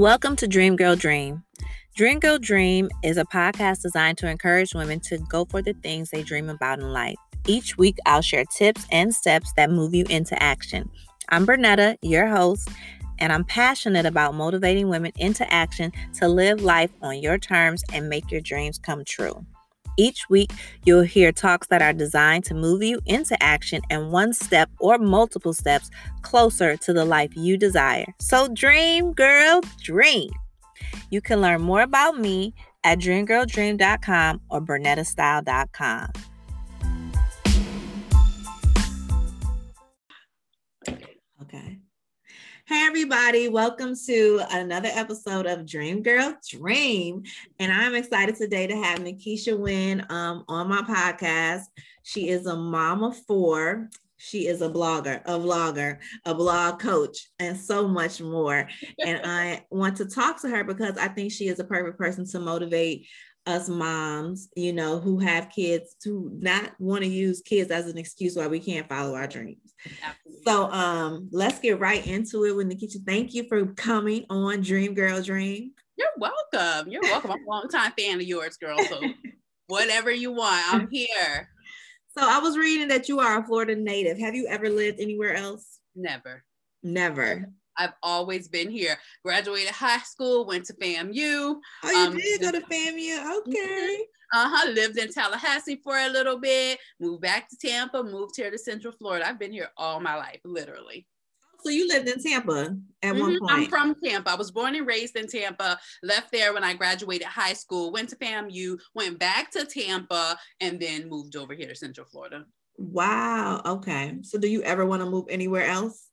Welcome to Dream Girl Dream. Dream Girl Dream is a podcast designed to encourage women to go for the things they dream about in life. Each week, I'll share tips and steps that move you into action. I'm Bernetta, your host, and I'm passionate about motivating women into action to live life on your terms and make your dreams come true. Each week, you'll hear talks that are designed to move you into action and one step or multiple steps closer to the life you desire. So, dream, girl, dream. You can learn more about me at dreamgirldream.com or bernettastyle.com. Hey, everybody, welcome to another episode of Dream Girl Dream. And I'm excited today to have Nikisha Wynn um, on my podcast. She is a mom of four. She is a blogger, a vlogger, a blog coach, and so much more. and I want to talk to her because I think she is a perfect person to motivate us moms, you know, who have kids to not want to use kids as an excuse why we can't follow our dreams. Absolutely. So um let's get right into it with Nikisha. Thank you for coming on Dream Girl Dream. You're welcome. You're welcome. I'm a long time fan of yours, girl. So whatever you want, I'm here. So I was reading that you are a Florida native. Have you ever lived anywhere else? Never. Never. I've always been here. Graduated high school, went to FAMU. Oh, you um, did go to FAMU? Okay. Uh-huh. Lived in Tallahassee for a little bit, moved back to Tampa, moved here to Central Florida. I've been here all my life, literally. So you lived in Tampa at mm-hmm. one point. I'm from Tampa. I was born and raised in Tampa. Left there when I graduated high school. Went to FAMU. Went back to Tampa, and then moved over here to Central Florida. Wow. Okay. So do you ever want to move anywhere else?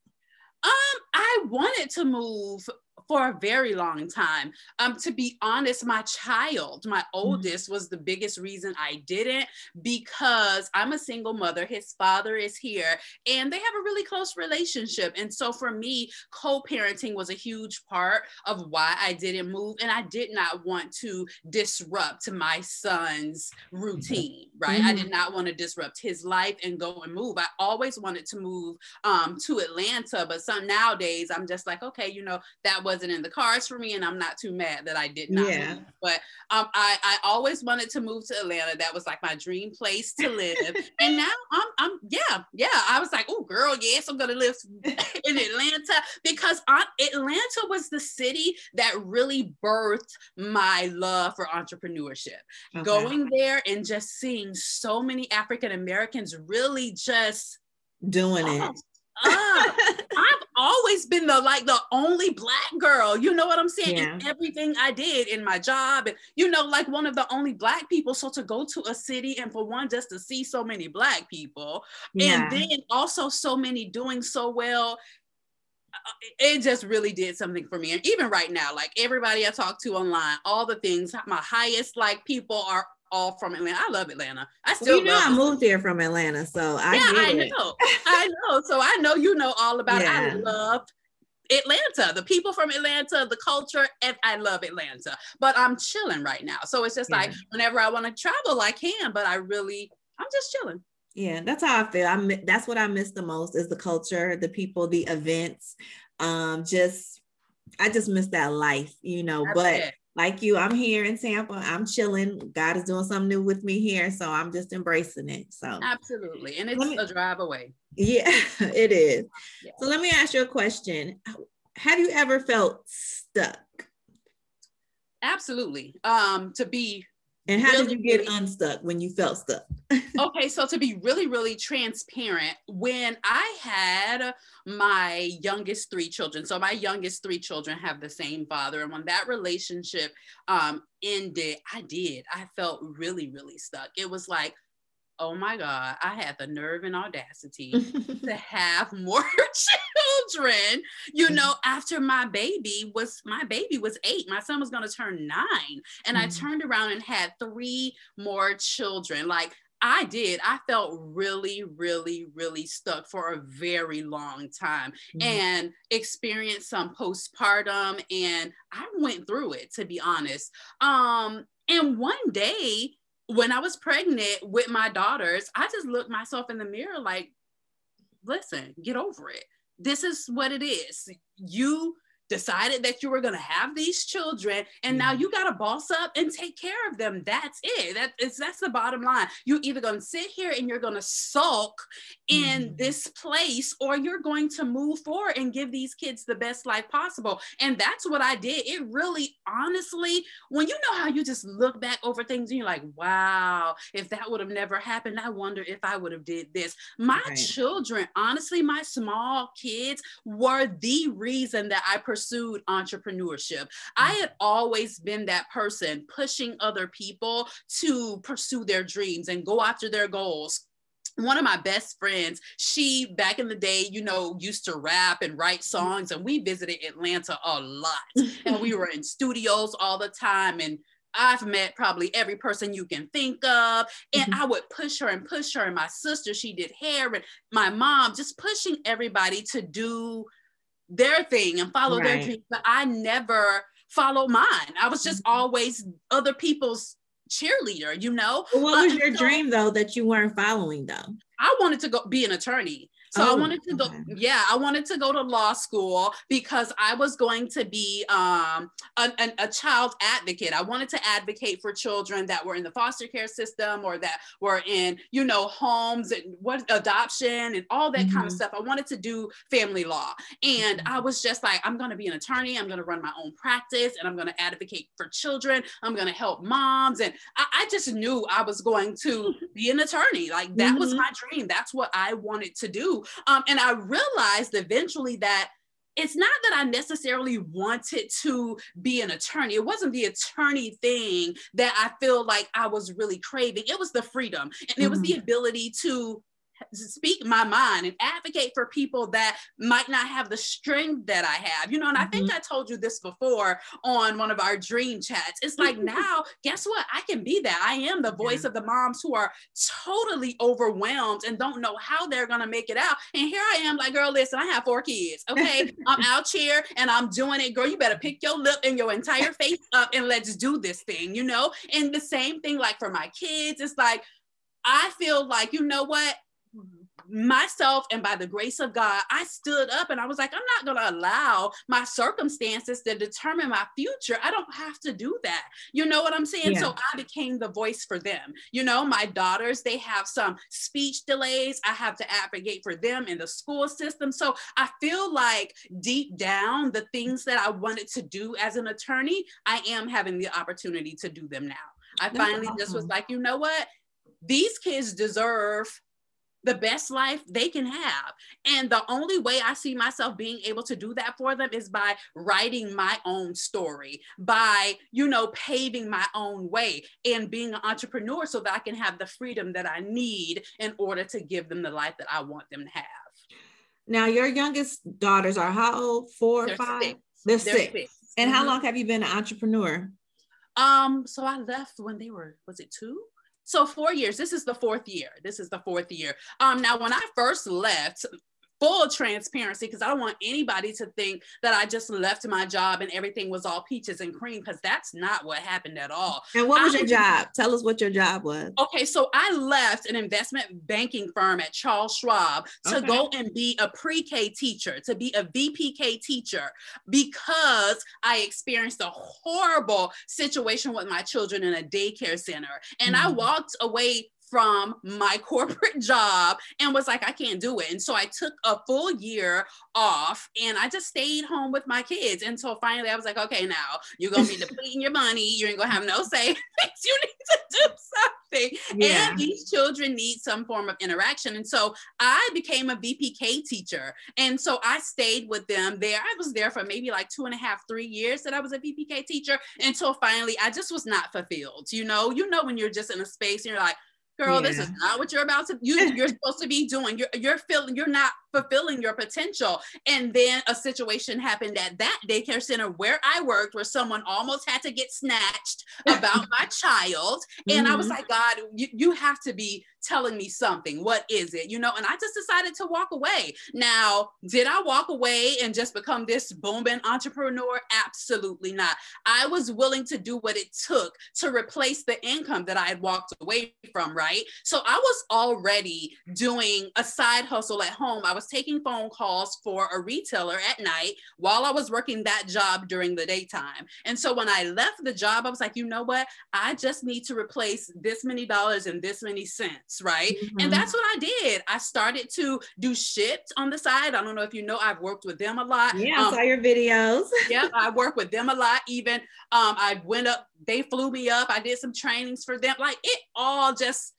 I wanted to move for a very long time. Um, to be honest, my child, my mm-hmm. oldest, mm-hmm. was the biggest reason I didn't because I'm a single mother. His father is here and they have a really close relationship. And so for me, co parenting was a huge part of why I didn't move. And I did not want to disrupt my son's routine, right? Mm-hmm. I did not want to disrupt his life and go and move. I always wanted to move um, to Atlanta, but some nowadays I'm just like, okay, you know, that was wasn't in the cards for me, and I'm not too mad that I did not. Yeah. Move. But um, I I always wanted to move to Atlanta. That was like my dream place to live. and now I'm I'm yeah yeah. I was like, oh girl, yes, I'm gonna live in Atlanta because Atlanta was the city that really birthed my love for entrepreneurship. Okay. Going there and just seeing so many African Americans really just doing it I've always been the like the only black girl. You know what I'm saying? Yeah. In everything I did in my job, and you know, like one of the only black people. So to go to a city and for one, just to see so many black people, yeah. and then also so many doing so well uh, it just really did something for me. And even right now, like everybody I talk to online, all the things, my highest like people are all from Atlanta. I love Atlanta. I still well, you know I moved here from Atlanta, so I yeah, I know. I know. So I know you know all about yeah. it. I love Atlanta, the people from Atlanta, the culture, and I love Atlanta. But I'm chilling right now. So it's just yeah. like whenever I want to travel, I can, but I really I'm just chilling. Yeah, that's how I feel. I that's what I miss the most is the culture, the people, the events. Um, just I just miss that life, you know. That's but it like you, I'm here in Tampa. I'm chilling. God is doing something new with me here. So I'm just embracing it. So absolutely. And it's me, a drive away. Yeah, it is. Yeah. So let me ask you a question. Have you ever felt stuck? Absolutely. Um, to be and how really, did you get unstuck when you felt stuck? okay, so to be really, really transparent, when I had my youngest three children, so my youngest three children have the same father, and when that relationship um, ended, I did. I felt really, really stuck. It was like, oh my God, I had the nerve and audacity to have more children. You know, after my baby was my baby was eight, my son was gonna turn nine. And mm-hmm. I turned around and had three more children. Like I did. I felt really, really, really stuck for a very long time mm-hmm. and experienced some postpartum and I went through it to be honest. Um and one day when I was pregnant with my daughters, I just looked myself in the mirror like, listen, get over it. This is what it is. You decided that you were going to have these children and now you got to boss up and take care of them. That's it. That is that's the bottom line. You're either going to sit here and you're going to sulk in mm-hmm. this place or you're going to move forward and give these kids the best life possible. And that's what i did. It really honestly when you know how you just look back over things and you're like wow if that would have never happened i wonder if i would have did this. My right. children honestly my small kids were the reason that i pursued entrepreneurship. Mm-hmm. I had always been that person pushing other people to pursue their dreams and go after their goals one of my best friends, she back in the day, you know, used to rap and write songs, and we visited Atlanta a lot. and we were in studios all the time. And I've met probably every person you can think of. And mm-hmm. I would push her and push her. And my sister, she did hair, and my mom, just pushing everybody to do their thing and follow right. their dreams, but I never followed mine. I was just mm-hmm. always other people's cheerleader, you know. what was your so, dream though that you weren't following though? I wanted to go be an attorney. So oh, I wanted to go, yeah, I wanted to go to law school because I was going to be um, a, a, a, child advocate. I wanted to advocate for children that were in the foster care system or that were in, you know, homes and what adoption and all that mm-hmm. kind of stuff. I wanted to do family law. And mm-hmm. I was just like, I'm going to be an attorney. I'm going to run my own practice and I'm going to advocate for children. I'm going to help moms. And I, I, just knew I was going to be an attorney. Like that mm-hmm. was my dream. That's what I wanted to do. Um, and I realized eventually that it's not that I necessarily wanted to be an attorney. It wasn't the attorney thing that I feel like I was really craving. It was the freedom and it mm-hmm. was the mm-hmm. ability to speak my mind and advocate for people that might not have the strength that I have. You know, and I think mm-hmm. I told you this before on one of our dream chats. It's like now, guess what? I can be that. I am the voice yeah. of the moms who are totally overwhelmed and don't know how they're going to make it out. And here I am like, girl, listen, I have four kids. Okay. I'm out here and I'm doing it. Girl, you better pick your lip and your entire face up and let's do this thing, you know? And the same thing like for my kids, it's like, I feel like, you know what? Myself and by the grace of God, I stood up and I was like, I'm not going to allow my circumstances to determine my future. I don't have to do that. You know what I'm saying? Yeah. So I became the voice for them. You know, my daughters, they have some speech delays. I have to advocate for them in the school system. So I feel like deep down, the things that I wanted to do as an attorney, I am having the opportunity to do them now. I finally awesome. just was like, you know what? These kids deserve the best life they can have. And the only way I see myself being able to do that for them is by writing my own story, by, you know, paving my own way and being an entrepreneur so that I can have the freedom that I need in order to give them the life that I want them to have. Now, your youngest daughters are how old? 4 or five? Six. They're, They're six. six. And mm-hmm. how long have you been an entrepreneur? Um, so I left when they were, was it two? So four years. This is the fourth year. This is the fourth year. Um, now when I first left, full transparency because I don't want anybody to think that I just left my job and everything was all peaches and cream because that's not what happened at all. And what was I, your job? Tell us what your job was. Okay, so I left an investment banking firm at Charles Schwab to okay. go and be a pre-K teacher, to be a VPK teacher because I experienced a horrible situation with my children in a daycare center. And mm-hmm. I walked away from my corporate job and was like, I can't do it. And so I took a full year off and I just stayed home with my kids until finally I was like, okay, now you're gonna be depleting your money, you ain't gonna have no say. you need to do something. Yeah. And these children need some form of interaction. And so I became a VPK teacher. And so I stayed with them there. I was there for maybe like two and a half, three years that I was a VPK teacher until finally I just was not fulfilled. You know, you know when you're just in a space and you're like, girl, yeah. this is not what you're about to you you're supposed to be doing. You're you're feeling you're not fulfilling your potential. And then a situation happened at that daycare center where I worked where someone almost had to get snatched about my child. And mm-hmm. I was mm-hmm. like, God, you, you have to be telling me something. What is it? You know, and I just decided to walk away. Now, did I walk away and just become this booming entrepreneur? Absolutely not. I was willing to do what it took to replace the income that I had walked away from, right? So I was already doing a side hustle at home. I was taking phone calls for a retailer at night while I was working that job during the daytime. And so when I left the job, I was like, you know what? I just need to replace this many dollars and this many cents, right? Mm-hmm. And that's what I did. I started to do Shipt on the side. I don't know if you know, I've worked with them a lot. Yeah, um, I saw your videos. yeah, I work with them a lot. Even um, I went up, they flew me up. I did some trainings for them. Like it all just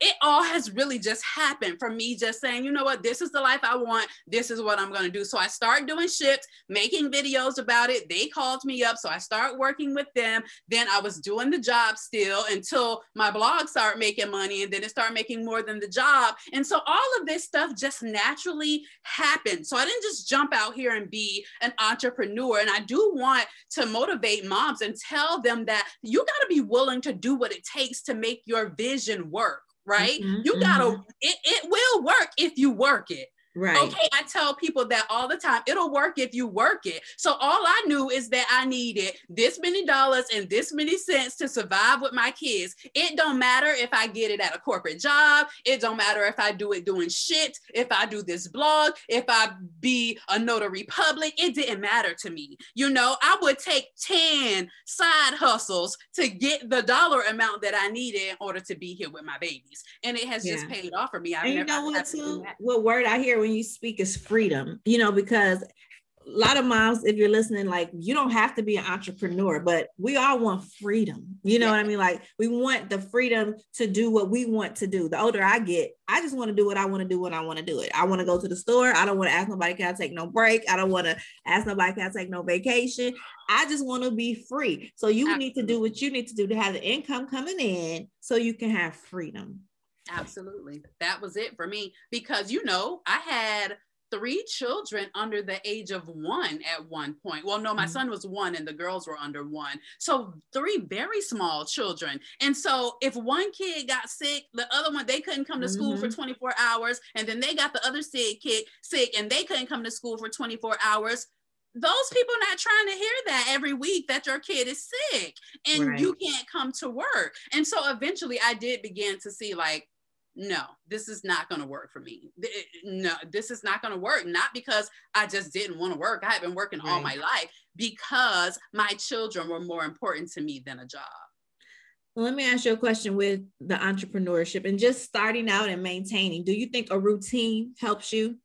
it all has really just happened from me just saying, you know what, this is the life I want. This is what I'm going to do. So I start doing Shipt, making videos about it. They called me up. So I start working with them. Then I was doing the job still until my blog started making money and then it started making more than the job. And so all of this stuff just naturally happened. So I didn't just jump out here and be an entrepreneur. And I do want to motivate moms and tell them that you got to be willing to do what it takes to make your vision work right? Mm-hmm, you gotta, mm-hmm. it, it will work if you work it. Right. Okay. I tell people that all the time. It'll work if you work it. So all I knew is that I needed this many dollars and this many cents to survive with my kids. It don't matter if I get it at a corporate job. It don't matter if I do it doing Shipt, if I do this blog, if I be a notary public. It didn't matter to me. You know, I would take 10 side hustles to get the dollar amount that I needed in order to be here with my babies. And it has yeah. just paid off for me. I've and never, you know what, too? What word I hear when you speak is freedom, you know, because a lot of moms, if you're listening, like you don't have to be an entrepreneur, but we all want freedom. You know yeah. what I mean? Like we want the freedom to do what we want to do. The older I get, I just want to do what I want to do when I want to do it. I want to go to the store. I don't want to ask nobody, can I take no break? I don't want to ask nobody, can I take no vacation? I just want to be free. So you Absolutely. need to do what you need to do to have the income coming in so you can have freedom. Absolutely. That was it for me because, you know, I had three children under the age of one at one point. Well, no, my mm-hmm. son was one and the girls were under one. So three very small children. And so if one kid got sick, the other one, they couldn't come to school mm-hmm. for 24 hours. And then they got the other sick kid sick and they couldn't come to school for 24 hours those people not trying to hear that every week that your kid is sick and right. you can't come to work. And so eventually I did begin to see like no, this is not going to work for me. No, this is not going to work. Not because I just didn't want to work. I have been working right. all my life because my children were more important to me than a job. Let me ask you a question with the entrepreneurship and just starting out and maintaining. Do you think a routine helps you?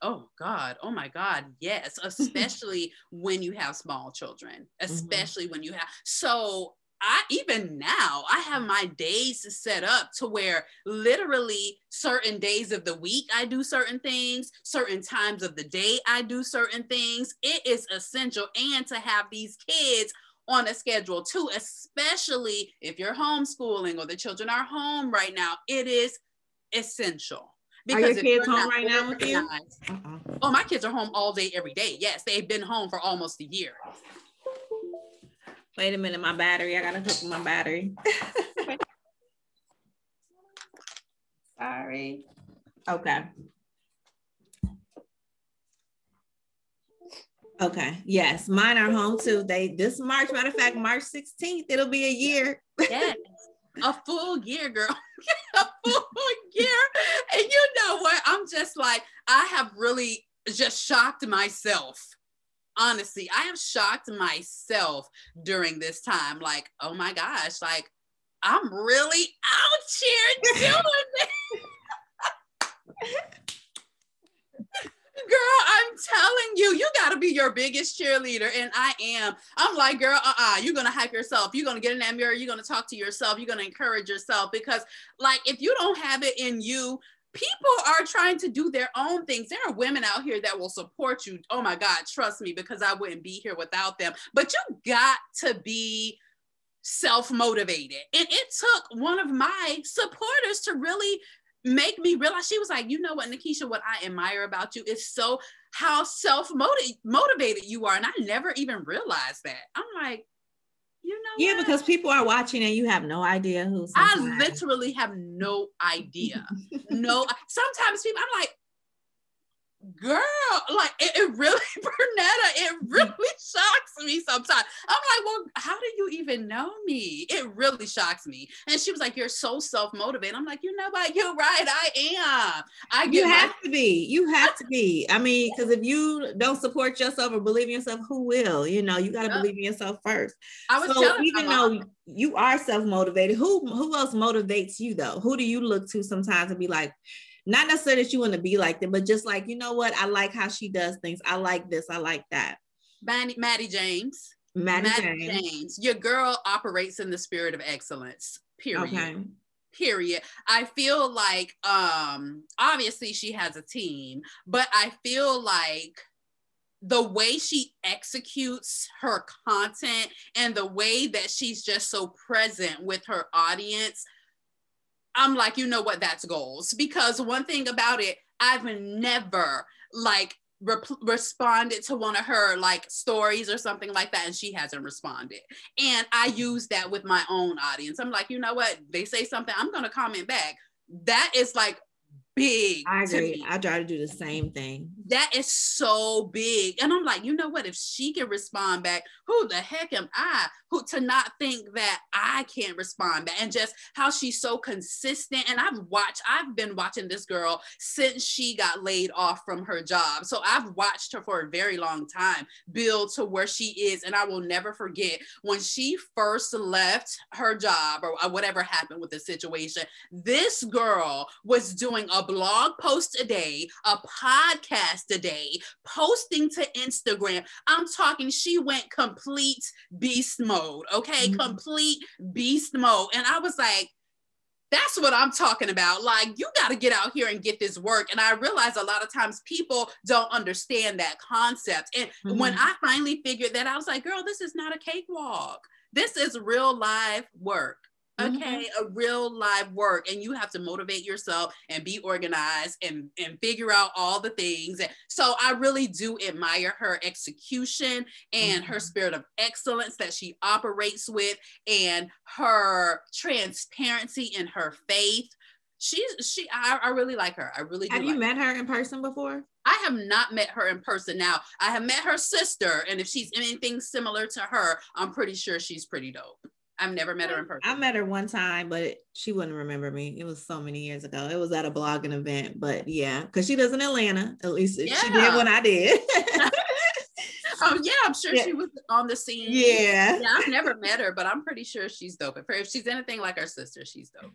Oh God, oh my God, yes, especially when you have small children, mm-hmm. especially mm-hmm. when you have. So I even now I have my days set up to where literally certain days of the week I do certain things, certain times of the day I do certain things. It is essential and to have these kids on a schedule too, especially if you're homeschooling or the children are home right now. It is essential. Because are your kids home right now with you? Uh-uh. Oh, my kids are home all day, every day. Yes, they've been home for almost a year. Wait a minute, my battery. I gotta hook my battery. Sorry. Okay. Okay. Yes, mine are home too. They this March, matter of fact, March 16th, it'll be a year. yes. A full year, girl. a full year. And you know what? I'm just like, I have really just shocked myself honestly, I have shocked myself during this time. Like, oh my gosh, like I'm really out here doing this. girl, I'm telling you, you got to be your biggest cheerleader. And I am. I'm like, girl, uh uh-uh, uh, you are going to hype yourself. You're going to get in that mirror. You're going to talk to yourself. You're going to encourage yourself because, like, if you don't have it in you, people are trying to do their own things. There are women out here that will support you. Oh my God, trust me, because I wouldn't be here without them. But you got to be self motivated. And it took one of my supporters to really make me realize she was like, you know what, Nikisha, what I admire about you is so how self motivated you are. And I never even realized that. I'm like, you know yeah what? because people are watching and you have no idea who's i literally have no idea no sometimes people i'm like girl, like it, it really, Bernetta, it really shocks me sometimes. I'm like, well, how do you even know me? It really shocks me. And she was like, you're so self-motivated. I'm like, you know what? You're right. I am. I you have my- to be. You have to be. I mean, because if you don't support yourself or believe in yourself, who will? You know, you got to believe in yourself first. I was so even though you are self-motivated, who who else motivates you though? Who do you look to sometimes and be like, not necessarily that you want to be like them, but just like, you know what? I like how she does things. I like this. I like that. Mattie, Mattie James. Mattie, Mattie James. James. Your girl operates in the spirit of excellence. Period. Okay. Period. I feel like um obviously she has a team, but I feel like the way she executes her content and the way that she's just so present with her audience I'm like, you know what, that's goals. Because one thing about it, I've never like responded to one of her like stories or something like that and she hasn't responded. And i use that with my own audience. I'm like you know what? They say something i'm going to comment back. That is like big. I agree. I try to do the same thing. That is so big. And I'm like, you know what? If she can respond back, who the heck am I? Who to not think that I can't respond back and just how she's so consistent. And I've watched, I've been watching this girl since she got laid off from her job. So I've watched her for a very long time build to where she is. And I will never forget when she first left her job or whatever happened with the situation. This girl was doing a blog post a day, a podcast a day, posting to Instagram. I'm talking, she went complete beast mode, okay? Mm-hmm. Complete beast mode. And I was like, that's what I'm talking about. Like, you got to get out here and get this work. And I realize a lot of times people don't understand that concept. And mm-hmm. when I finally figured that, I was like, girl, this is not a cakewalk. This is real live work. Okay mm-hmm. a real live work and you have to motivate yourself and be organized and and figure out all the things and so i really do admire her execution and mm-hmm. her spirit of excellence that she operates with and her transparency and her faith she's she I, I really like her i really do have you like met her. her in person before I have not met her in person. Now, I have met her sister, and if she's anything similar to her, I'm pretty sure she's pretty dope. I've never met her in person. I met her one time, but she wouldn't remember me. It was so many years ago. It was at a blogging event, but yeah, because she lives in Atlanta. At least yeah. she did when I did. oh yeah, I'm sure yeah. she was on the scene. Yeah. Yeah, I've never met her, but I'm pretty sure she's dope. If she's anything like her sister, she's dope.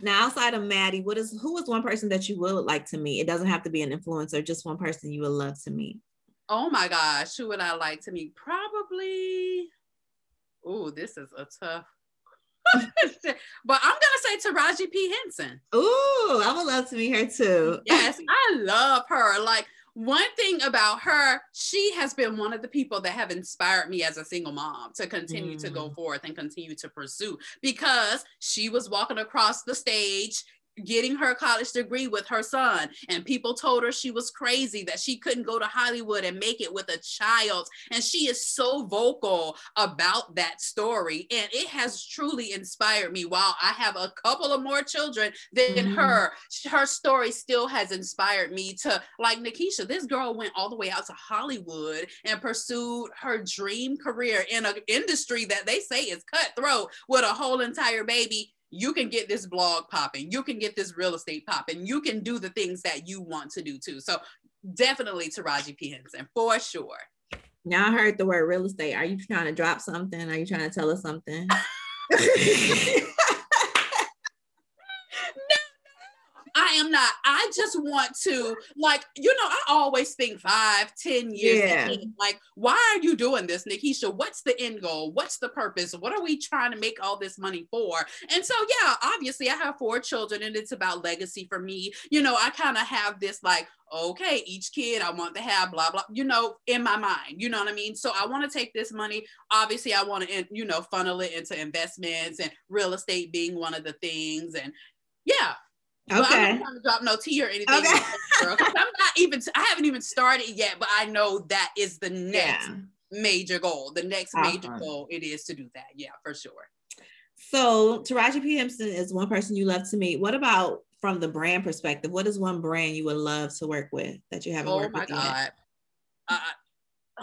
Now, outside of Mattie, what is who is one person that you would like to meet? It doesn't have to be an influencer, just one person you would love to meet. Oh my gosh, who would I like to meet? Probably oh, this is a tough. but I'm gonna say Taraji P. Henson. Ooh, I would love to meet her too. yes, I love her. Like one thing about her, she has been one of the people that have inspired me as a single mom to continue mm. to go mm. forth and continue to pursue because she was walking across the stage getting her college degree with her son. And people told her she was crazy that she couldn't go to hollywood and make it with a child. And she is so vocal about that story. And it has truly inspired me. While i have a couple of more children than mm-hmm. her her story still has inspired me to like nikisha this girl went all the way out to hollywood and pursued her dream career in an industry that they say is cutthroat with a whole entire baby you can get this blog popping, you can get this real estate popping, you can do the things that you want to do too. So definitely Taraji P. Henson for sure. Now I heard the word real estate. Are you trying to drop something? Are you trying to tell us something? I am not. I just want to, like, you know, I always think five, ten years yeah. Like, why are you doing this, Nikisha? What's the end goal? What's the purpose? What are we trying to make all this money for? And so, yeah, obviously, I have four children and it's about legacy for me. You know, I kind of have this, like, okay, each kid I want to have blah blah, you know, in my mind. You know what I mean? So I want to take this money. Obviously, I want to, you know, funnel it into investments and real estate being one of the things. And yeah, Okay. Well, I'm not trying to drop no tea or anything. Okay. I'm not even. I haven't even started yet, but I know that is the next yeah. major goal. The next awesome. major goal it is to do that. Yeah, for sure. So Taraji P. Henson is one person you love to meet. What about from the brand perspective, what is one brand you would love to work with that you haven't oh worked with God. Uh,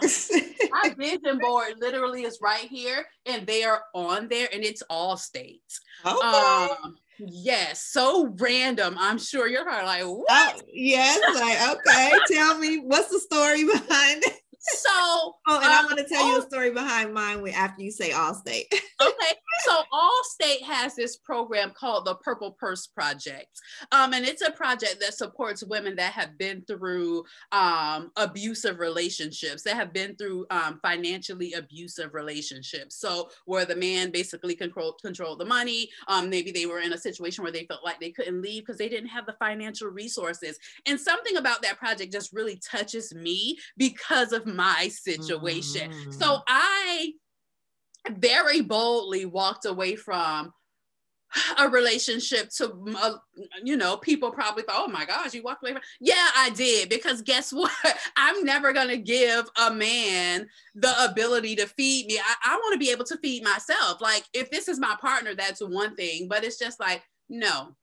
my vision board literally is right here, and they are on there, and it's all states. Okay. Um, yes, so random. I'm sure you're probably like, uh, what? Oh, yes, like okay. Tell me what's the story behind it. So, oh, and I um, want to tell you a story behind mine after you say Allstate. okay so allstate has this program called the purple purse project. Um, and it's a project that supports women that have been through um, abusive relationships that have been through um, financially abusive relationships. So where the man basically controlled controlled the money um, maybe they were in a situation where they felt like they couldn't leave because they didn't have the financial resources. And something about that project just really touches me because of my situation. Mm. so i very boldly walked away from a relationship to uh, you know people probably thought oh my gosh you walked away from yeah i did because guess what? I'm never going to give a man the ability to feed me. I, I want to be able to feed myself. Like if this is my partner that's one thing but it's just like no.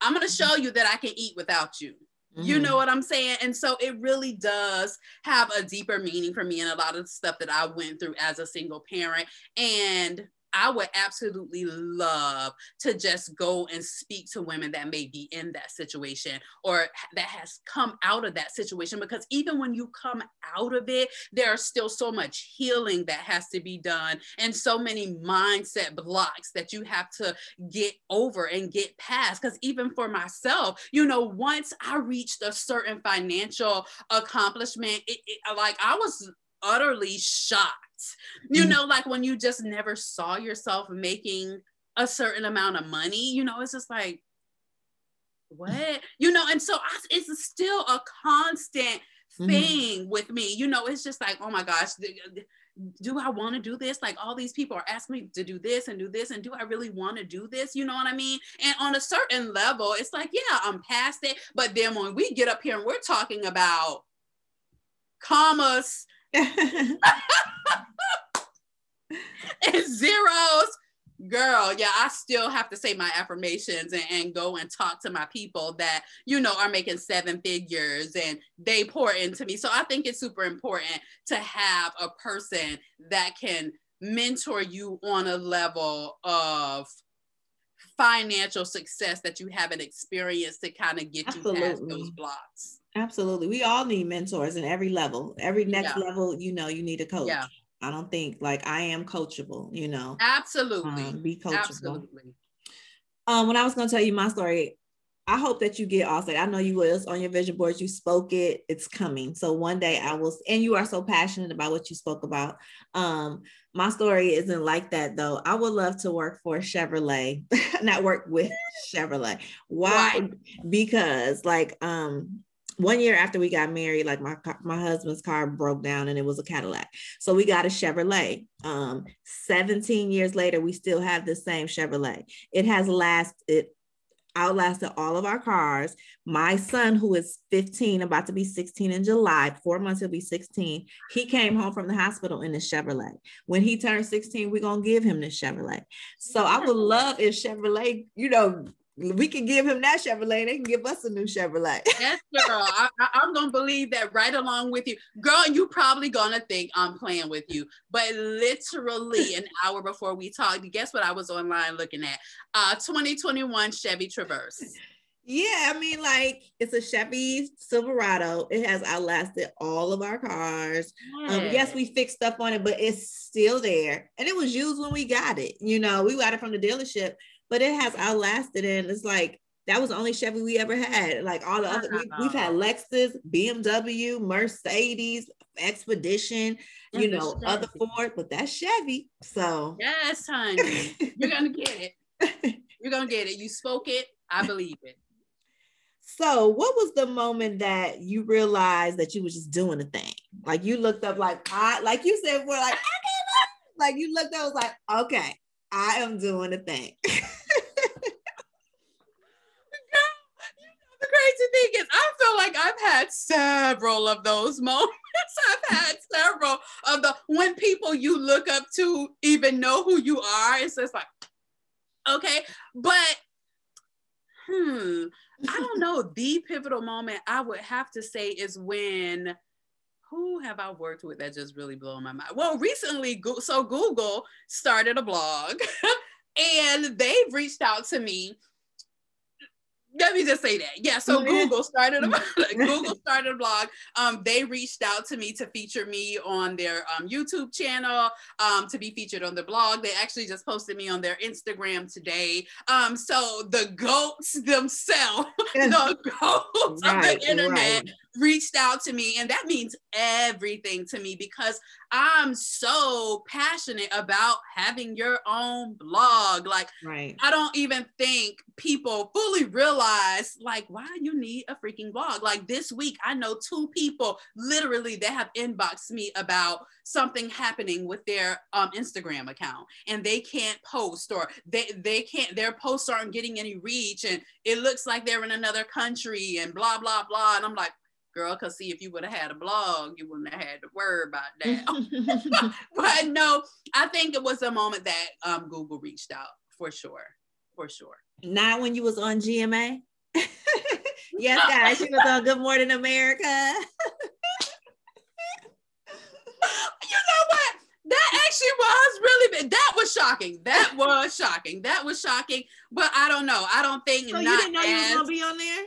I'm going to show you that i can eat without you you know mm-hmm. what I'm saying? And so it really does have a deeper meaning for me and a lot of stuff that I went through as a single parent. And I would absolutely love to just go and speak to women that may be in that situation or that has come out of that situation. Because even when you come out of it, there's still so much healing that has to be done and so many mindset blocks that you have to get over and get past. Because even for myself, you know, once I reached a certain financial accomplishment, it, it like I was utterly shocked. You Mhm. know, like when you just never saw yourself making a certain amount of money, you know, it's just like, what? You know, and so I, it's still a constant Mhm. thing with me. You know, it's just like, oh my gosh, do I want to do this? Like all these people are asking me to do this and do this, and do I really want to do this? You know what I mean? And on a certain level, it's like, yeah, I'm past it. But then when we get up here and we're talking about commas and zeros, girl, yeah, I still have to say my affirmations and, and go and talk to my people that, you know, are making seven figures and they pour into me. So I think it's super important to have a person that can mentor you on a level of financial success that you haven't experienced to kind of get you past those blocks. Absolutely. We all need mentors in every level. Every next Yeah. level, you know, you need a coach. Yeah. I don't think like I am coachable, you know. Absolutely. Um, be coachable. Absolutely. Um, when I was gonna tell you my story, I hope that you get Allstate. I know you was on your vision boards. you spoke it, it's coming. So one day I will, and you are so passionate about what you spoke about. Um, my story isn't like that though. I would love to work for Chevrolet, not work with Chevrolet. Why? Because like um one year after we got married, like my my husband's car broke down and it was a Cadillac. So we got a Chevrolet. Um, 17 years later, we still have the same Chevrolet. It has lasted it outlasted all of our cars. My son, who is 15, about to be 16 in July, four months he'll be 16. He came home from the hospital in the Chevrolet. When he turns 16, we're gonna give him the Chevrolet. So I would love if Chevrolet, you know, we can give him that Chevrolet. They can give us a new Chevrolet. Yes, girl. I, I'm gonna believe that right along with you, girl. You probably gonna think I'm playing with you, but literally an hour before we talked, guess what? I was online looking at uh 2021 Chevy Traverse. Yeah, I mean, like it's a Chevy Silverado. It has outlasted all of our cars. Um, yes, we fixed stuff on it, but it's still there. And it was used when we got it. You know, we got it from the dealership, but it has outlasted. And it's like that was the only Chevy we ever had. Like all the other, we, uh-huh. we've had Lexus, BMW, Mercedes, Expedition, you know, other Ford, but that's Chevy. So Yes, honey. You're gonna get it. You're gonna get it. You spoke it. I believe it. So, what was the moment that you realized that you was just doing a thing? Like you looked up, like I, like you said, we're like, I gave up. Like you looked up, was like, okay, I am doing a thing. The crazy thing is, I feel like I've had several of those moments. I've had several of the when people you look up to even know who you are. It's just like, okay, but hmm, I don't know. The pivotal moment I would have to say is when who have I worked with that just really blew my mind? Well, recently, so Google started a blog and they've reached out to me let me just say that. Yeah. So oh, Google started a Google started a blog. Um, they reached out to me to feature me on their um, YouTube channel, um, to be featured on the blog. They actually just posted me on their Instagram today. Um, so the goats themselves, the goats right, of the internet, right reached out to me and that means everything to me because i'm so passionate about having your own blog like right. i don't even think people fully realize like why you need a freaking blog like this week i know two people literally that have inboxed me about something happening with their um, instagram account and they can't post or they they can't their posts aren't getting any reach and it looks like they're in another country and blah blah blah and i'm like girl, because see, if you would have had a blog, you wouldn't have had to worry about that. but no, I think it was a moment that um, Google reached out for sure, for sure. Not when you was on GMA. yes, guys, she was on Good Morning America. you know what? That actually was really big. That was shocking. That was shocking. That was shocking. But I don't know. I don't think. So you didn't know as, you was gonna be on there.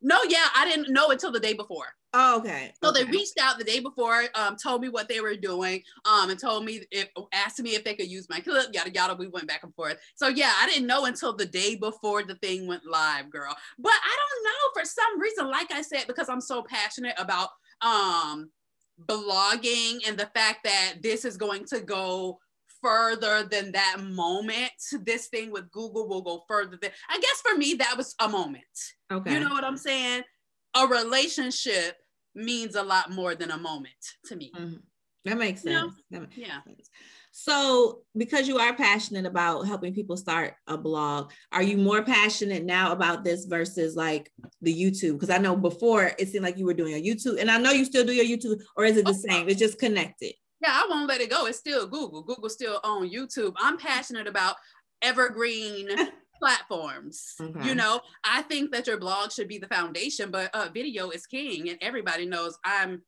No, yeah, I didn't know until the day before. Oh, okay. So okay. they reached out the day before, um, told me what they were doing, um, and told me if asked me if they could use my clip, yada yada. We went back and forth. So yeah, I didn't know until the day before the thing went live, girl. But I don't know for some reason, like I said, because I'm so passionate about um blogging and the fact that this is going to go further than that moment. This thing with Google will go further than I guess for me, that was a moment. Okay. You know what I'm saying? A relationship means a lot more than a moment to me. Mm-hmm. That makes sense. You know? that makes yeah. Sense. So, because you are passionate about helping people start a blog, are you more passionate now about this versus like the YouTube? Because I know before it seemed like you were doing a YouTube, and I know you still do your YouTube, or is it the oh, same? It's just connected. Yeah, I won't let it go. It's still Google. Google still on YouTube. I'm passionate about evergreen platforms. Okay. You know, I think that your blog should be the foundation, but uh, video is king, and everybody knows I'm.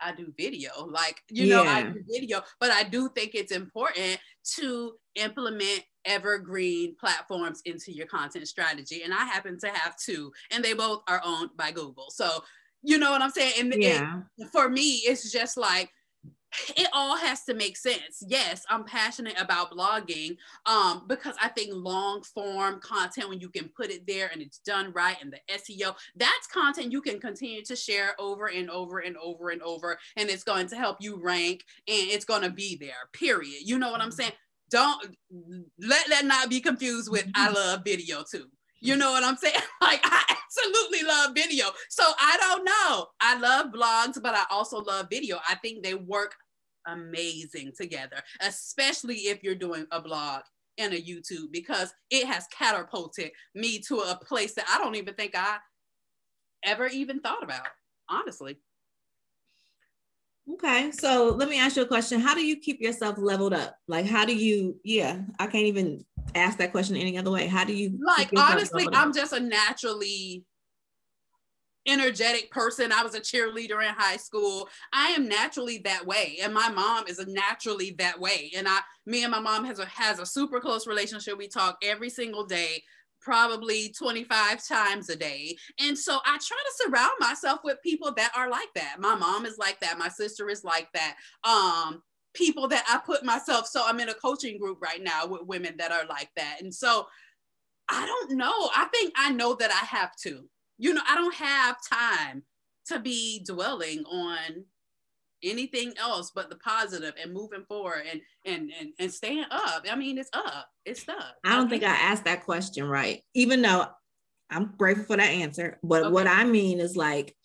I do video, like you yeah. know, I do video, but I do think it's important to implement evergreen platforms into your content strategy. And I happen to have two, and they both are owned by Google. So you know what I'm saying? And yeah. It, for me, it's just like it all has to make sense. Yes, I'm passionate about blogging um, because I think long form content, when you can put it there and it's done right and the SEO, that's content you can continue to share over and over and over and over. And it's going to help you rank and it's going to be there, period. You know what I'm saying? Don't let that not be confused with I love video too. You know what I'm saying? Like I absolutely love video. So I don't know. I love blogs, but I also love video. I think they work amazing together, especially if you're doing a blog and a YouTube because it has catapulted me to a place that I don't even think I ever even thought about, honestly. Okay, so let me ask you a question. How do you keep yourself leveled up? Like, how do you, yeah, I can't even ask that question any other way. How do you, like, honestly, I'm just a naturally energetic person. I was a cheerleader in high school. I am naturally that way. And my mom is naturally that way. And I, me and my mom has a, has a super close relationship. We talk every single day probably 25 times a day. And so I try to surround myself with people that are like that. My mom is like that. My sister is like that. Um, people that I put myself, so I'm in a coaching group right now with women that are like that. And so I don't know. I think I know that I have to. You know, I don't have time to be dwelling on anything else but the positive and moving forward and and and, and staying up i mean it's up it's up i don't think i asked that question right even though i'm grateful for that answer but okay. what i mean is like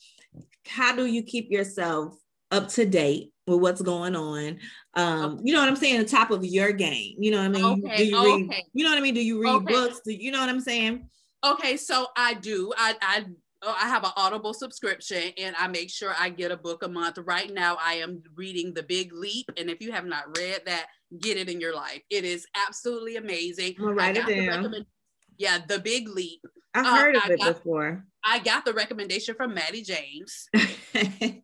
how do you keep yourself up to date with what's going on um okay. you know what i'm saying the top of your game you know what i mean okay. do you read okay. you know what i mean do you read books do you know what i'm saying okay so i do i i Oh, I have an Audible subscription and I make sure I get a book a month. Right now, I am reading The Big Leap. And if you have not read that, get it in your life. It is absolutely amazing. I'm write it down. Yeah, The Big Leap. I've uh, heard of I it got, before. I got the recommendation from Mattie James.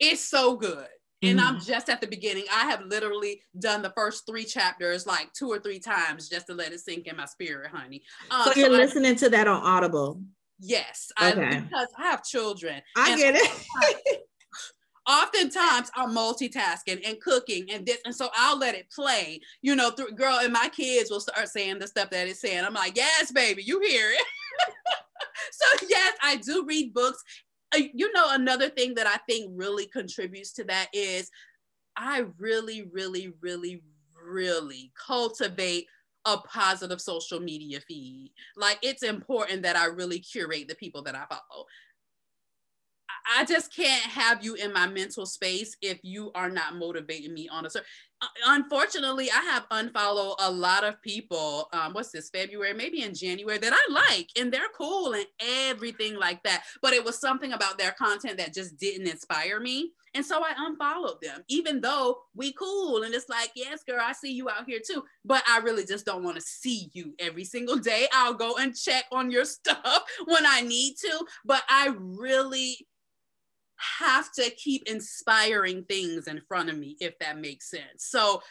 it's so good. And mm-hmm. I'm just at the beginning. I have literally done the first three chapters like two or three times just to let it sink in my spirit, honey. Um, so you're so listening I, to that on Audible? Yes, okay. I, because I have children. I get it. oftentimes I'm multitasking and cooking and this, and so I'll let it play, you know, through girl, and my kids will start saying the stuff that it's saying. I'm like, yes, baby, you hear it. so yes, I do read books. Uh, you know, another thing that I think really contributes to that is I really, really, really, really cultivate a positive social media feed. Like it's important that I really curate the people that I follow. I just can't have you in my mental space if you are not motivating me on a certain. Unfortunately, I have unfollowed a lot of people. Um, what's this February, maybe in January that I like, and they're cool and everything like that. But it was something about their content that just didn't inspire me. And so I unfollowed them, even though we cool. And it's like, yes, girl, I see you out here too. But I really just don't want to see you every single day. I'll go and check on your stuff when I need to. But I really have to keep inspiring things in front of me, if that makes sense. So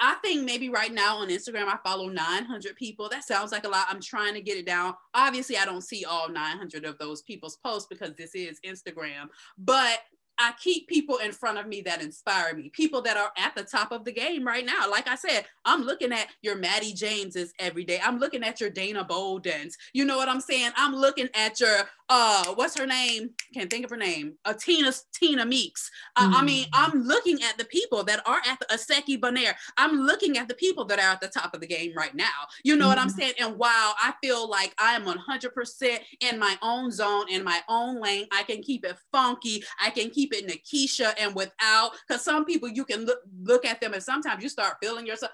I think maybe right now on Instagram, I follow 900 people. That sounds like a lot. I'm trying to get it down. Obviously, I don't see all 900 of those people's posts because this is Instagram, but I keep people in front of me that inspire me, people that are at the top of the game right now. Like I said, I'm looking at your Mattie Jameses every day. I'm looking at your Dana Boldens. You know what I'm saying? I'm looking at your uh what's her name can't think of her name uh, tina tina meeks uh, mm. i mean mm. i'm looking at the people that are at the Aseki Barnett i'm looking at the people that are at the top of the game right now you know mm. what i'm mm-hmm. saying and while i feel like i am 100% in my own zone in my own lane i can keep it funky i can keep it Nikisha and without because some people you can look look at them and sometimes you start feeling yourself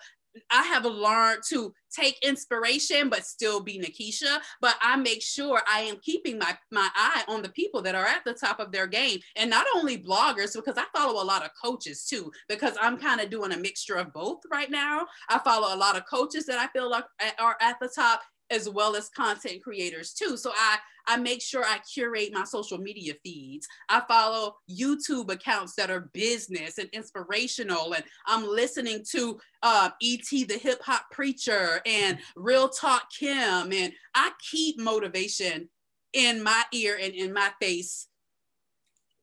I have learned to take inspiration but still be Nikisha. But I make sure I am keeping my, my eye on the people that are at the top of their game. And not only bloggers, because I follow a lot of coaches too, because I'm kind of doing a mixture of both right now. I follow a lot of coaches that I feel like eh, are at the top as well as content creators too. So I I make sure I curate my social media feeds. I follow YouTube accounts that are business and inspirational, and I'm listening to uh, ET the hip hop preacher and Real Talk Kim, and I keep motivation in my ear and in my face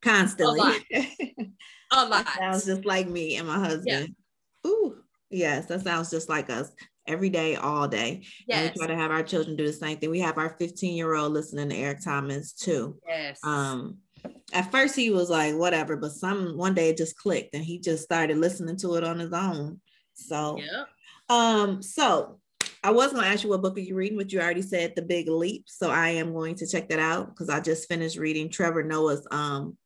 constantly. A lot. a lot. sounds just like me and my husband. Yeah. Ooh, yes, that sounds just like us every day, all day. Yes. And we try to have our children do the same thing. We have our 15 year old listening to Eric Thomas too. Yes. Um, at first he was like, whatever, but some one day it just clicked and he just started listening to it on his own. So, yep. um, so I was going to ask you what book are you reading, but you already said The Big Leap. So I am going to check that out because I just finished reading Trevor Noah's um,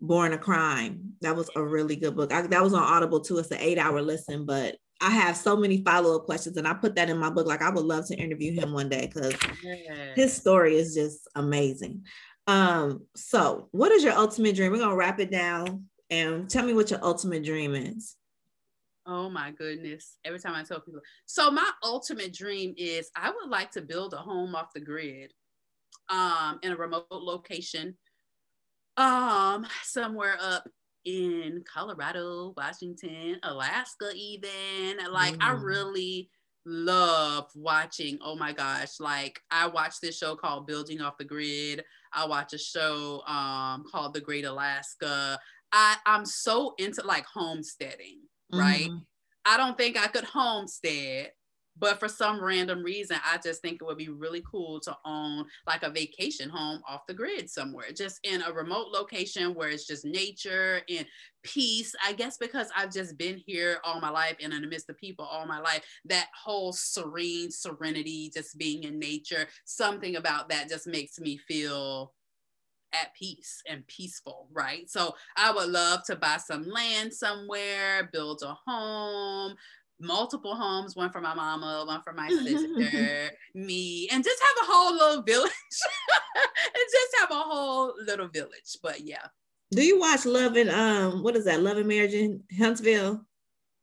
Born a Crime. That was a really good book. I, that was on Audible too. It's an eight hour listen, but I have so many follow up questions, and I put that in my book. Like I would love to interview him one day because yes. his story is just amazing. Um, so what is your ultimate dream? We're gonna wrap it down and tell me what your ultimate dream is. Oh my goodness. Every time I tell people. So my ultimate dream is I would like to build a home off the grid um in a remote location um somewhere up in Colorado, Washington, Alaska, even. Like, mm. I really love watching. Oh my gosh. Like, I watch this show called Building Off the Grid. I watch a show um, called The Great Alaska. I, I'm so into like homesteading, right? Mm. I don't think I could homestead, but for some random reason, I just think it would be really cool to own like a vacation home off the grid somewhere, just in a remote location where it's just nature and peace. I guess because I've just been here all my life and in the midst of people all my life, that whole serene serenity, just being in nature, something about that just makes me feel at peace and peaceful, right? So I would love to buy some land somewhere, build a home, multiple homes, one for my mama, one for my sister, me, and just have a whole little village. and just have a whole little village. But yeah. Do you watch Love and um what is that? Love and Marriage in Huntsville?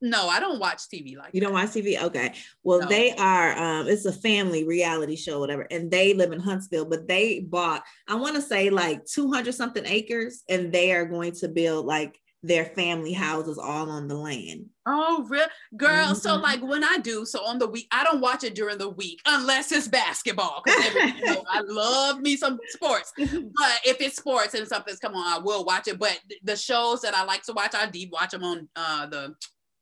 No, I don't watch TV like you that. don't watch TV. Okay, well No. they are. Um, it's a family reality show, whatever, and they live in Huntsville, but they bought I want to say like two hundred something acres, and they are going to build like their family houses all on the land. Oh, real girl. So Mhm. like when I do, so on the week, I don't watch it during the week unless it's basketball. every- you know, I love me some sports. But if it's sports and something's come on, I will watch it. But th- the shows that I like to watch, I deep watch them on uh the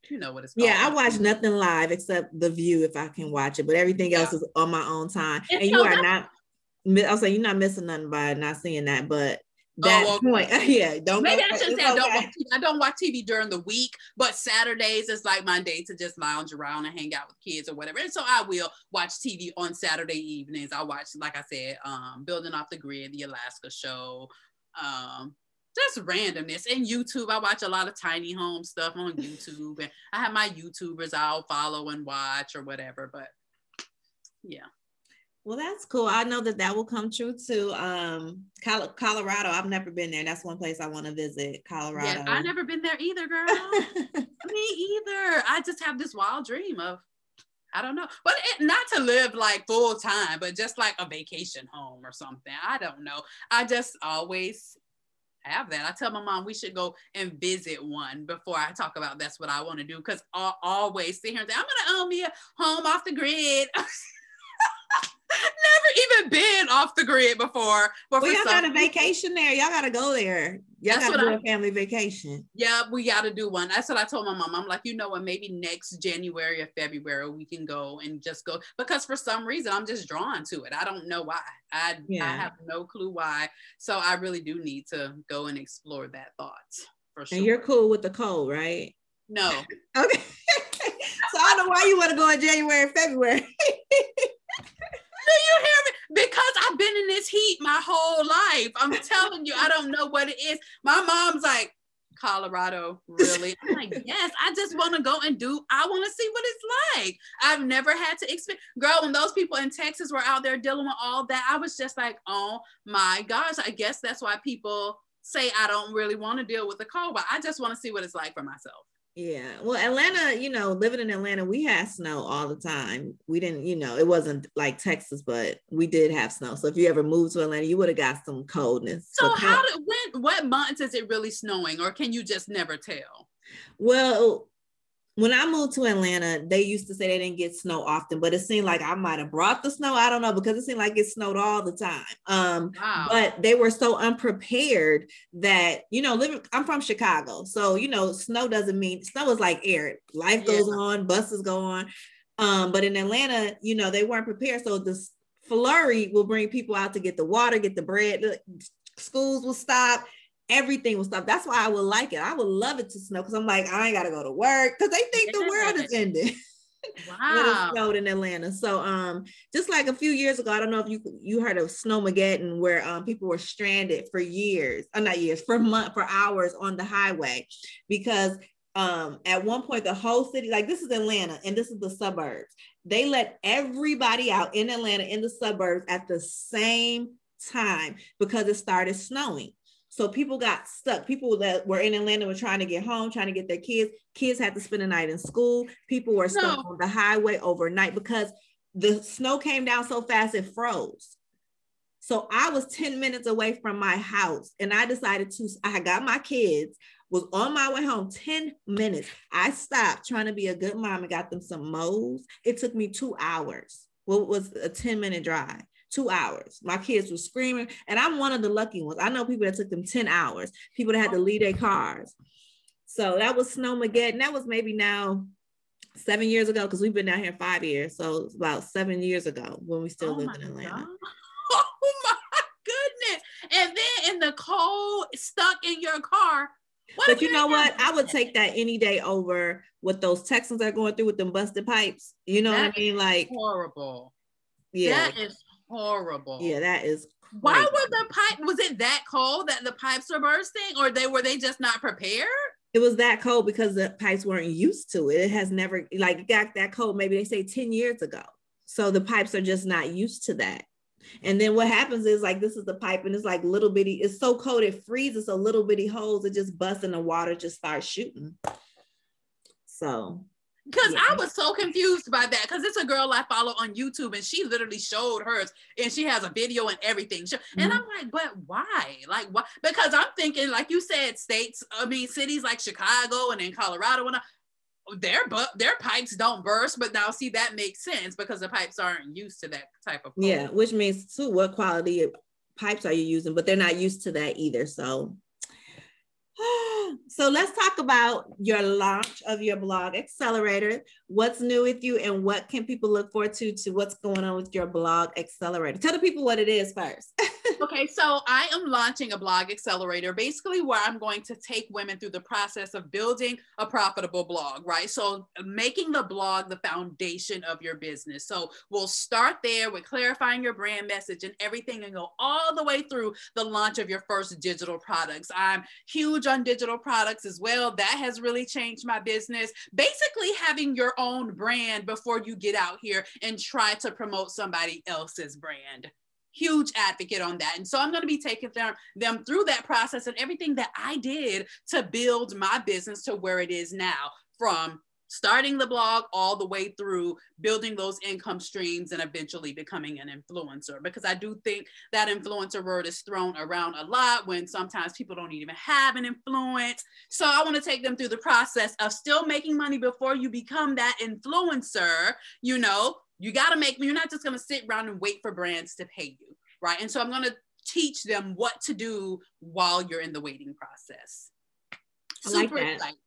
you know what it's called. Yeah, I watch nothing live except The View if I can watch it, but everything else is on my own time. And And you so are not. I'll say you're not missing nothing by not seeing that, but that Oh, okay. point, yeah, don't. Maybe I shouldn't it's say I don't okay. watch TV. I don't watch TV during the week, but Saturdays is like my day to just lounge around and hang out with kids or whatever. And so I will watch TV on Saturday evenings. I watch, like I said, um, Building Off the Grid, The Alaska Show, um, just randomness. And YouTube, I watch a lot of tiny home stuff on YouTube. And I have my YouTubers I'll follow and watch or whatever. But yeah. Well, that's cool. I know that that will come true too. Um, Colorado. I've never been there. That's one place I want to visit. Colorado. Yeah, I never been there either, girl. Me either. I just have this wild dream of, I don't know, but it, not to live like full time, but just like a vacation home or something. I don't know. I just always have that. I tell my mom we should go and visit one before I talk about that's what I want to do because I always sit here and say, I'm going to own me a home off the grid. Never even been off the grid before. But well, y'all got a vacation there. Y'all got to go there. Y'all got to do I- a family vacation. Yeah, we got to do one. That's what I told my mom. I'm like, you know what? Maybe next January or February we can go and just go because for some reason I'm just drawn to it. I don't know why. I Yeah. I have no clue why. So I really do need to go and explore that thought for sure. And you're cool with the cold, right? no, Okay. so I don't know why you want to go in January February. do you hear me? Because I've been in this heat my whole life. I'm telling you, I don't know what it is. My mom's like. Colorado, really? I'm like, yes, I just want to go and do, I want to see what it's like. I've never had to experience, girl, when those people in Texas were out there dealing with all that, I was just like, oh my gosh, I guess that's why people say I don't really want to deal with the cold, but I just want to see what it's like for myself. Yeah. Well, Atlanta, you know, living in Atlanta, we had snow all the time. We didn't, you know, it wasn't like Texas, but we did have snow. So if you ever moved to Atlanta, you would have got some coldness. So But how did, when, what months is it really snowing or can you just never tell? Well, when I moved to Atlanta, they used to say they didn't get snow often, but it seemed like I might have brought the snow. I don't know because it seemed like it snowed all the time. Um, Wow. but they were so unprepared that you know, living. I'm from Chicago, so you know, snow doesn't mean snow is like air. Life goes Yeah. on, buses go on. Um, but in Atlanta, you know, they weren't prepared, so this flurry will bring people out to get the water, get the bread. Schools will stop everything will stop. That's why I would like it. I would love it to snow because I'm like, I ain't gotta go to work because they think the world is ending wow. it snowed in Atlanta. So um just like a few years ago, I don't know if you you heard of Snowmageddon where um people were stranded for years, uh, not years, for month for hours on the highway because um at one point the whole city, like this is Atlanta and this is the suburbs, they let everybody out in Atlanta in the suburbs at the same time because it started snowing. So people got stuck. People that were in Atlanta were trying to get home, trying to get their kids. Kids had to spend the night in school. People were stuck No. on the highway overnight because the snow came down so fast it froze. So I was 10 minutes away from my house and I decided to, I got my kids, was on my way home 10 minutes. I stopped trying to be a good mom and got them some moles. It took me two hours. What was a 10 minute drive? Two hours. My kids were screaming, and I'm one of the lucky ones. I know people that took them 10 hours, people that had to leave their cars. So that was Snowmageddon. That was maybe now seven years ago because we've been down here five years. So it's about seven years ago when we still Oh lived in Atlanta. God. Oh my goodness. And then in the cold, stuck in your car. What But you know what? I would take that any day over what those Texans are going through with them busted pipes. You know That what I mean? Like, horrible. yeah, That is horrible. yeah, that is. Why crazy. were the pipe? Was it that cold that the pipes were bursting, or they were they just not prepared? it was that cold because the pipes weren't used to it. It has never like it got that cold. Maybe they say ten years ago. So the pipes are just not used to that. And then what happens is like this is the pipe, and it's like little bitty. It's so cold it freezes. So little bitty holes it just busts, and the water just starts shooting. So because yeah. I was so confused by that. Because it's a girl I follow on YouTube, and she literally showed hers, and she has a video and everything. And mm-hmm. I'm like, but why? Like, why? Because I'm thinking, like you said, states. I mean, cities like Chicago and in Colorado and their but their pipes don't burst. But now, see, that makes sense because the pipes aren't used to that type of. Yeah, which means too, what quality pipes are you using? But they're not used to that either. So so let's talk about your launch of your blog accelerator. What's new with you and what can people look forward to to what's going on with your blog accelerator? Tell the people what it is first okay so i am launching a blog accelerator basically where i'm going to take women through the process of building a profitable blog right? So making the blog the foundation of your business. So we'll start there with clarifying your brand message and everything and go all the way through the launch of your first digital products. I'm huge on digital products as well. That has really changed my business. Basically having your own brand before you get out here and try to promote somebody else's brand huge advocate on that. And so I'm going to be taking them, them through that process and everything that I did to build my business to where it is now from starting the blog all the way through building those income streams and eventually becoming an influencer because i do think that influencer word is thrown around a lot when sometimes people don't even have an influence so i want to take them through the process of still making money before you become that influencer you know you got to make you're not just going to sit around and wait for brands to pay you right and so i'm going to teach them what to do while you're in the waiting process I Super like that. Exciting.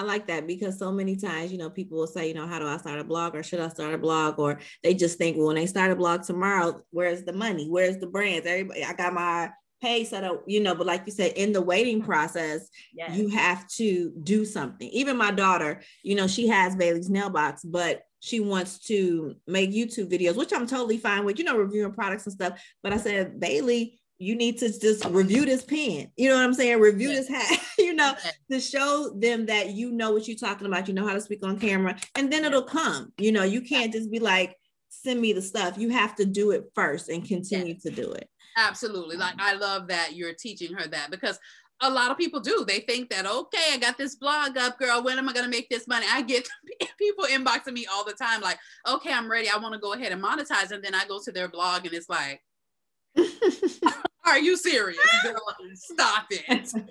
I like that because so many times, you know, people will say, you know, how do I start a blog or should I start a blog? Or they just think, well, when they start a blog tomorrow, where's the money? Where's the brands? Everybody, I got my pay set up, you know, but like you said, in the waiting process, yes. you have to do something. Even my daughter, you know, she has Bailey's nail box, but she wants to make YouTube videos, which I'm totally fine with, you know, reviewing products and stuff. But I said, Bailey, you need to just review this pen. You know what I'm saying? Review yes. this hat, you know, yes. to show them that you know what you're talking about, you know how to speak on camera, and then it'll come. You know, you can't just be like, send me the stuff. You have to do it first and continue yes. to do it. Absolutely. Like um, I love that you're teaching her that because a lot of people do. They think that, okay, I got this blog up, girl. When am I going to make this money? I get people inboxing me all the time, like, okay, I'm ready. I want to go ahead and monetize. And then I go to their blog and it's like, Are you serious? Stop it.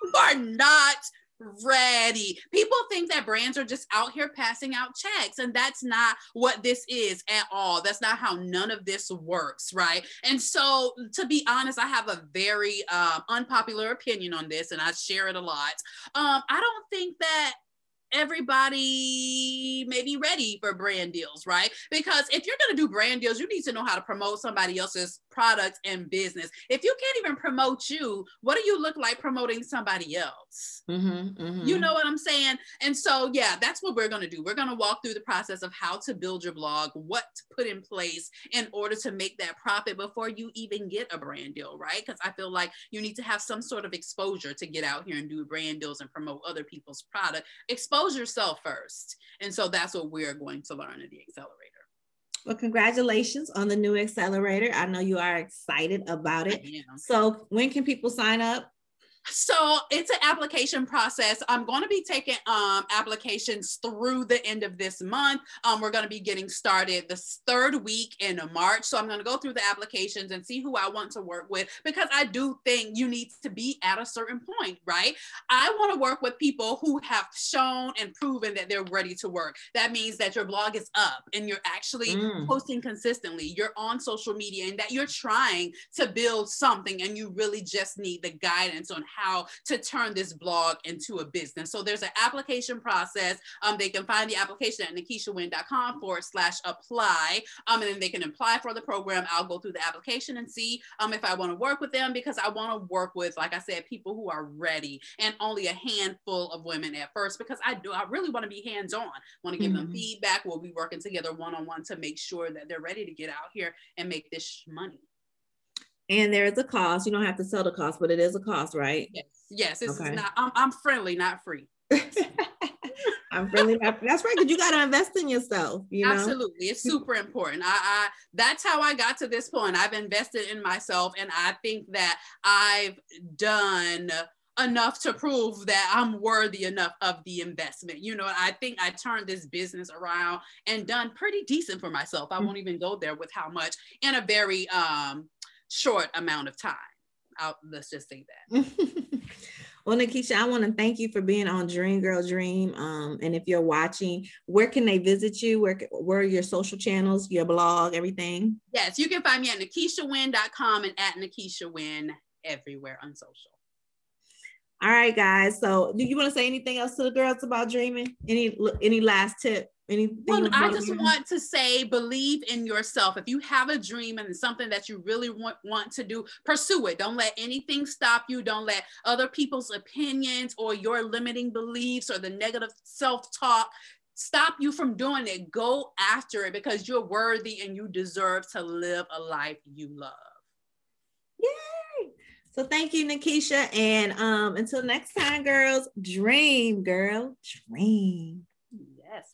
You are not ready. People think that brands are just out here passing out checks, and that's not what this is at all. That's not how none of this works, right? And so, to be honest, I have a very um, unpopular opinion on this, and I share it a lot. Um, I don't think that everybody may be ready for brand deals, right? Because if you're going to do brand deals, you need to know how to promote somebody else's product and business. If you can't even promote you, what do you look like promoting somebody else? Mm-hmm, mm-hmm. You know what I'm saying? And so, yeah, that's what we're going to do. We're going to walk through the process of how to build your blog, what to put in place in order to make that profit before you even get a brand deal, right? Because I feel like you need to have some sort of exposure to get out here and do brand deals and promote other people's product. Exposure expose yourself first. And so that's what we're going to learn in the accelerator. Well, congratulations on the new accelerator. I know you are excited about it. So, when can people sign up? So it's an application process. I'm going to be taking um, applications through the end of this month. Um, we're going to be getting started this third week in March. So I'm going to go through the applications and see who I want to work with because I do think you need to be at a certain point, right? I want to work with people who have shown and proven that they're ready to work. That means that your blog is up and you're actually mm. posting consistently, you're on social media, and that you're trying to build something and you really just need the guidance on how to turn this blog into a business. So there's an application process. Um, they can find the application at nikishawin.com forward slash apply. Um, and then they can apply for the program. I'll go through the application and see um, if I want to work with them because I want to work with, like I said, people who are ready and only a handful of women at first because I do, I really want to be hands on, want to give mm-hmm. them feedback. We'll be working together one on one to make sure that they're ready to get out here and make this money and there is a cost. You don't have to sell the cost, but it is a cost, right? Yes, yes. It's okay. not. I'm, I'm friendly, not free. I'm friendly. Not, that's right. Because you got to invest in yourself. You know? Absolutely, it's super important. I, I that's how I got to this point. I've invested in myself, and I think that I've done enough to prove that I'm worthy enough of the investment. You know, I think I turned this business around and done pretty decent for myself. I mm-hmm. won't even go there with how much in a very um, short amount of time. I'll, let's just say that. well, Nikisha, I want to thank you for being on Dream Girl Dream. Um, and if you're watching, where can they visit you? Where, where are your social channels, your blog, everything? Yes, you can find me at nikishawin.com and at nikishawin everywhere on social. All right, guys. So, do you want to say anything else to the girls about dreaming? Any any last tip? Anything well, I just want to say believe in yourself. If you have a dream and something that you really want, want to do, pursue it. Don't let anything stop you. Don't let other people's opinions or your limiting beliefs or the negative self-talk stop you from doing it. Go after it because you're worthy and you deserve to live a life you love. Yay. So thank you, Nikisha. And um, until next time, girls, dream, girl, dream. Yes.